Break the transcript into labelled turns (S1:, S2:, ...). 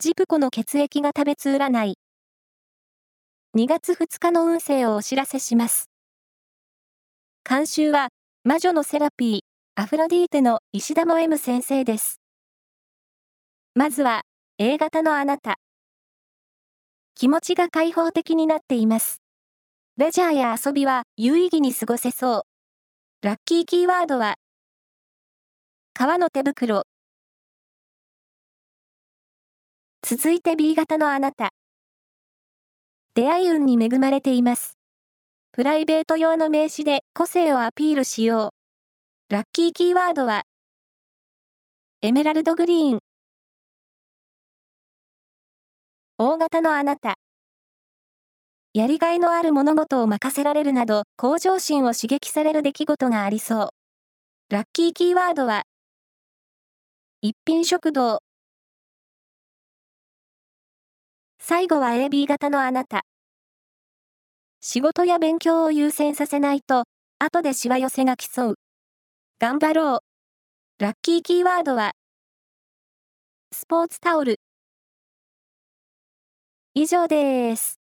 S1: ジプコの血液が食べつ占い。2月2日の運勢をお知らせします。監修は、魔女のセラピー、アフロディーテの石田も M 先生です。まずは、A 型のあなた。気持ちが開放的になっています。レジャーや遊びは有意義に過ごせそう。ラッキーキーワードは、革の手袋。続いて B 型のあなた。出会い運に恵まれています。プライベート用の名刺で個性をアピールしよう。ラッキーキーワードは、エメラルドグリーン。大型のあなた。やりがいのある物事を任せられるなど、向上心を刺激される出来事がありそう。ラッキーキーワードは、一品食堂。最後は AB 型のあなた。仕事や勉強を優先させないと、後でしわ寄せが競う。頑張ろう。ラッキーキーワードは、スポーツタオル。以上です。